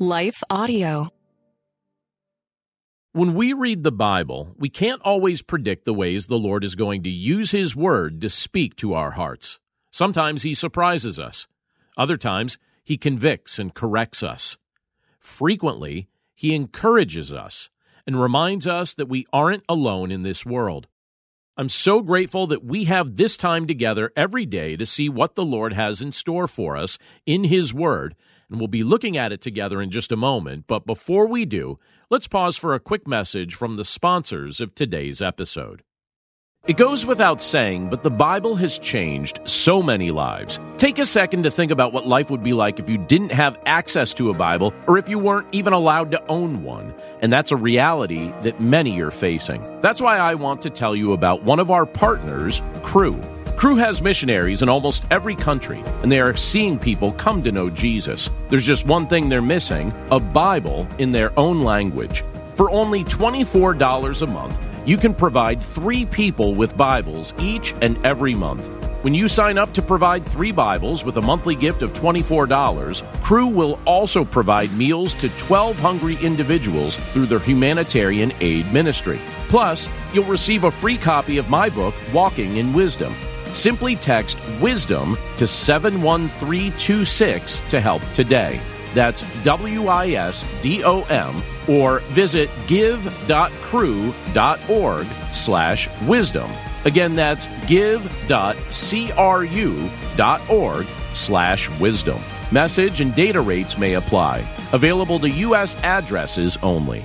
Life Audio. When we read the Bible, we can't always predict the ways the Lord is going to use His Word to speak to our hearts. Sometimes He surprises us, other times, He convicts and corrects us. Frequently, He encourages us and reminds us that we aren't alone in this world. I'm so grateful that we have this time together every day to see what the Lord has in store for us in His Word, and we'll be looking at it together in just a moment. But before we do, let's pause for a quick message from the sponsors of today's episode. It goes without saying, but the Bible has changed so many lives. Take a second to think about what life would be like if you didn't have access to a Bible or if you weren't even allowed to own one. And that's a reality that many are facing. That's why I want to tell you about one of our partners, Cru. Cru has missionaries in almost every country, and they are seeing people come to know Jesus. There's just one thing they're missing a Bible in their own language. For only $24 a month, you can provide three people with Bibles each and every month. When you sign up to provide three Bibles with a monthly gift of $24, Cru will also provide meals to 12 hungry individuals through their humanitarian aid ministry. Plus, you'll receive a free copy of my book, Walking in Wisdom. Simply text WISDOM to 71326 to help today. That's W I S D O M or visit give.cru.org slash wisdom. Again, that's give.cru.org slash wisdom. Message and data rates may apply. Available to U.S. addresses only.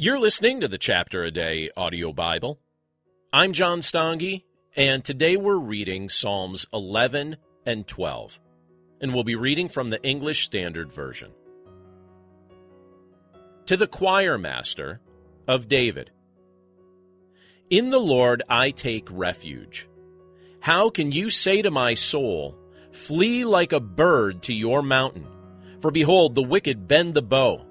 You're listening to the Chapter a Day audio Bible. I'm John Stange, and today we're reading Psalms 11 and 12, and we'll be reading from the English Standard Version. To the choir master of David In the Lord I take refuge. How can you say to my soul, Flee like a bird to your mountain? For behold, the wicked bend the bow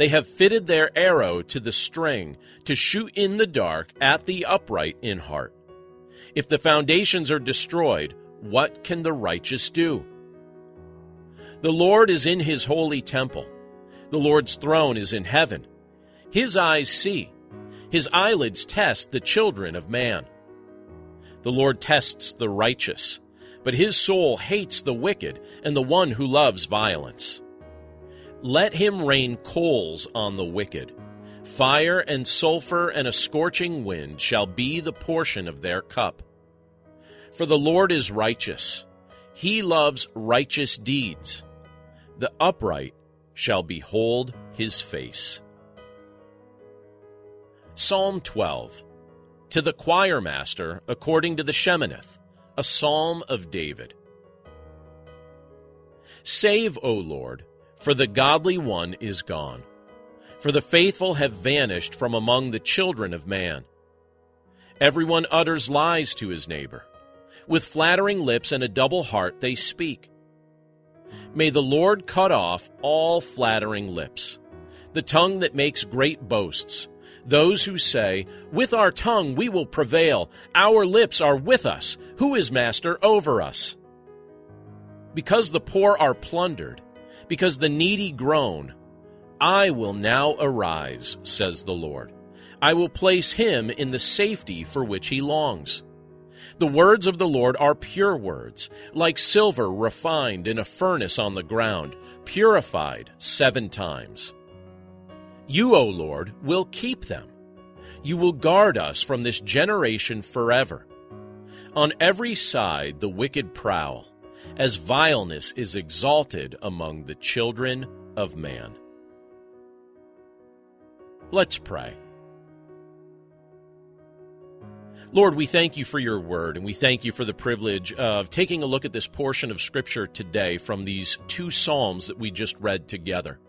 they have fitted their arrow to the string to shoot in the dark at the upright in heart. If the foundations are destroyed, what can the righteous do? The Lord is in his holy temple. The Lord's throne is in heaven. His eyes see. His eyelids test the children of man. The Lord tests the righteous, but his soul hates the wicked and the one who loves violence. Let him rain coals on the wicked. Fire and sulfur and a scorching wind shall be the portion of their cup. For the Lord is righteous. He loves righteous deeds. The upright shall behold his face. Psalm 12 To the choir master, according to the Sheminith, a psalm of David. Save, O Lord for the godly one is gone. For the faithful have vanished from among the children of man. Everyone utters lies to his neighbor. With flattering lips and a double heart they speak. May the Lord cut off all flattering lips, the tongue that makes great boasts, those who say, With our tongue we will prevail, our lips are with us, who is master over us? Because the poor are plundered, because the needy groan. I will now arise, says the Lord. I will place him in the safety for which he longs. The words of the Lord are pure words, like silver refined in a furnace on the ground, purified seven times. You, O Lord, will keep them. You will guard us from this generation forever. On every side the wicked prowl as vileness is exalted among the children of man. Let's pray. Lord, we thank you for your word, and we thank you for the privilege of taking a look at this portion of Scripture today from these two Psalms that we just read together.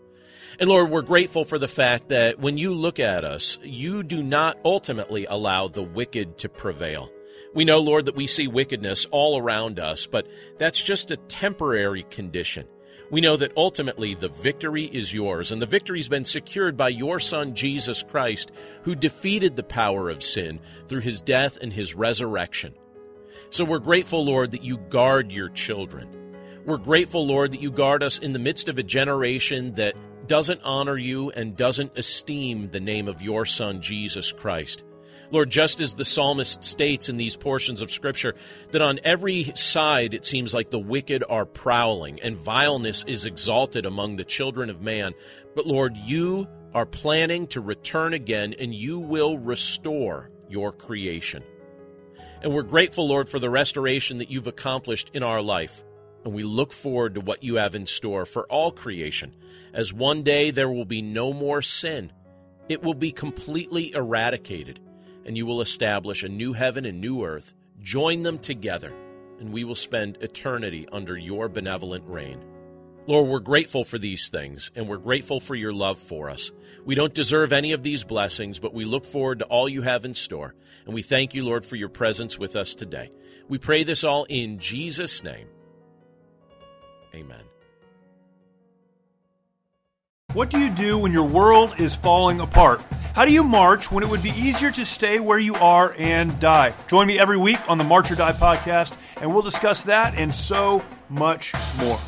And Lord, we're grateful for the fact that when you look at us, you do not ultimately allow the wicked to prevail. We know, Lord, that we see wickedness all around us, but that's just a temporary condition. We know that ultimately the victory is yours, and the victory's been secured by your Son, Jesus Christ, who defeated the power of sin through his death and his resurrection. So we're grateful, Lord, that you guard your children. We're grateful, Lord, that you guard us in the midst of a generation that doesn't honor you and doesn't esteem the name of your Son, Jesus Christ. Lord, just as the psalmist states in these portions of Scripture, that on every side it seems like the wicked are prowling and vileness is exalted among the children of man. But Lord, you are planning to return again and you will restore your creation. And we're grateful, Lord, for the restoration that you've accomplished in our life. And we look forward to what you have in store for all creation, as one day there will be no more sin. It will be completely eradicated and you will establish a new heaven and new earth. Join them together, and we will spend eternity under your benevolent reign. Lord, we're grateful for these things, and we're grateful for your love for us. We don't deserve any of these blessings, but we look forward to all you have in store. And we thank you, Lord, for your presence with us today. We pray this all in Jesus' name. Amen. What do you do when your world is falling apart? How do you march when it would be easier to stay where you are and die? Join me every week on the March or Die podcast, and we'll discuss that and so much more.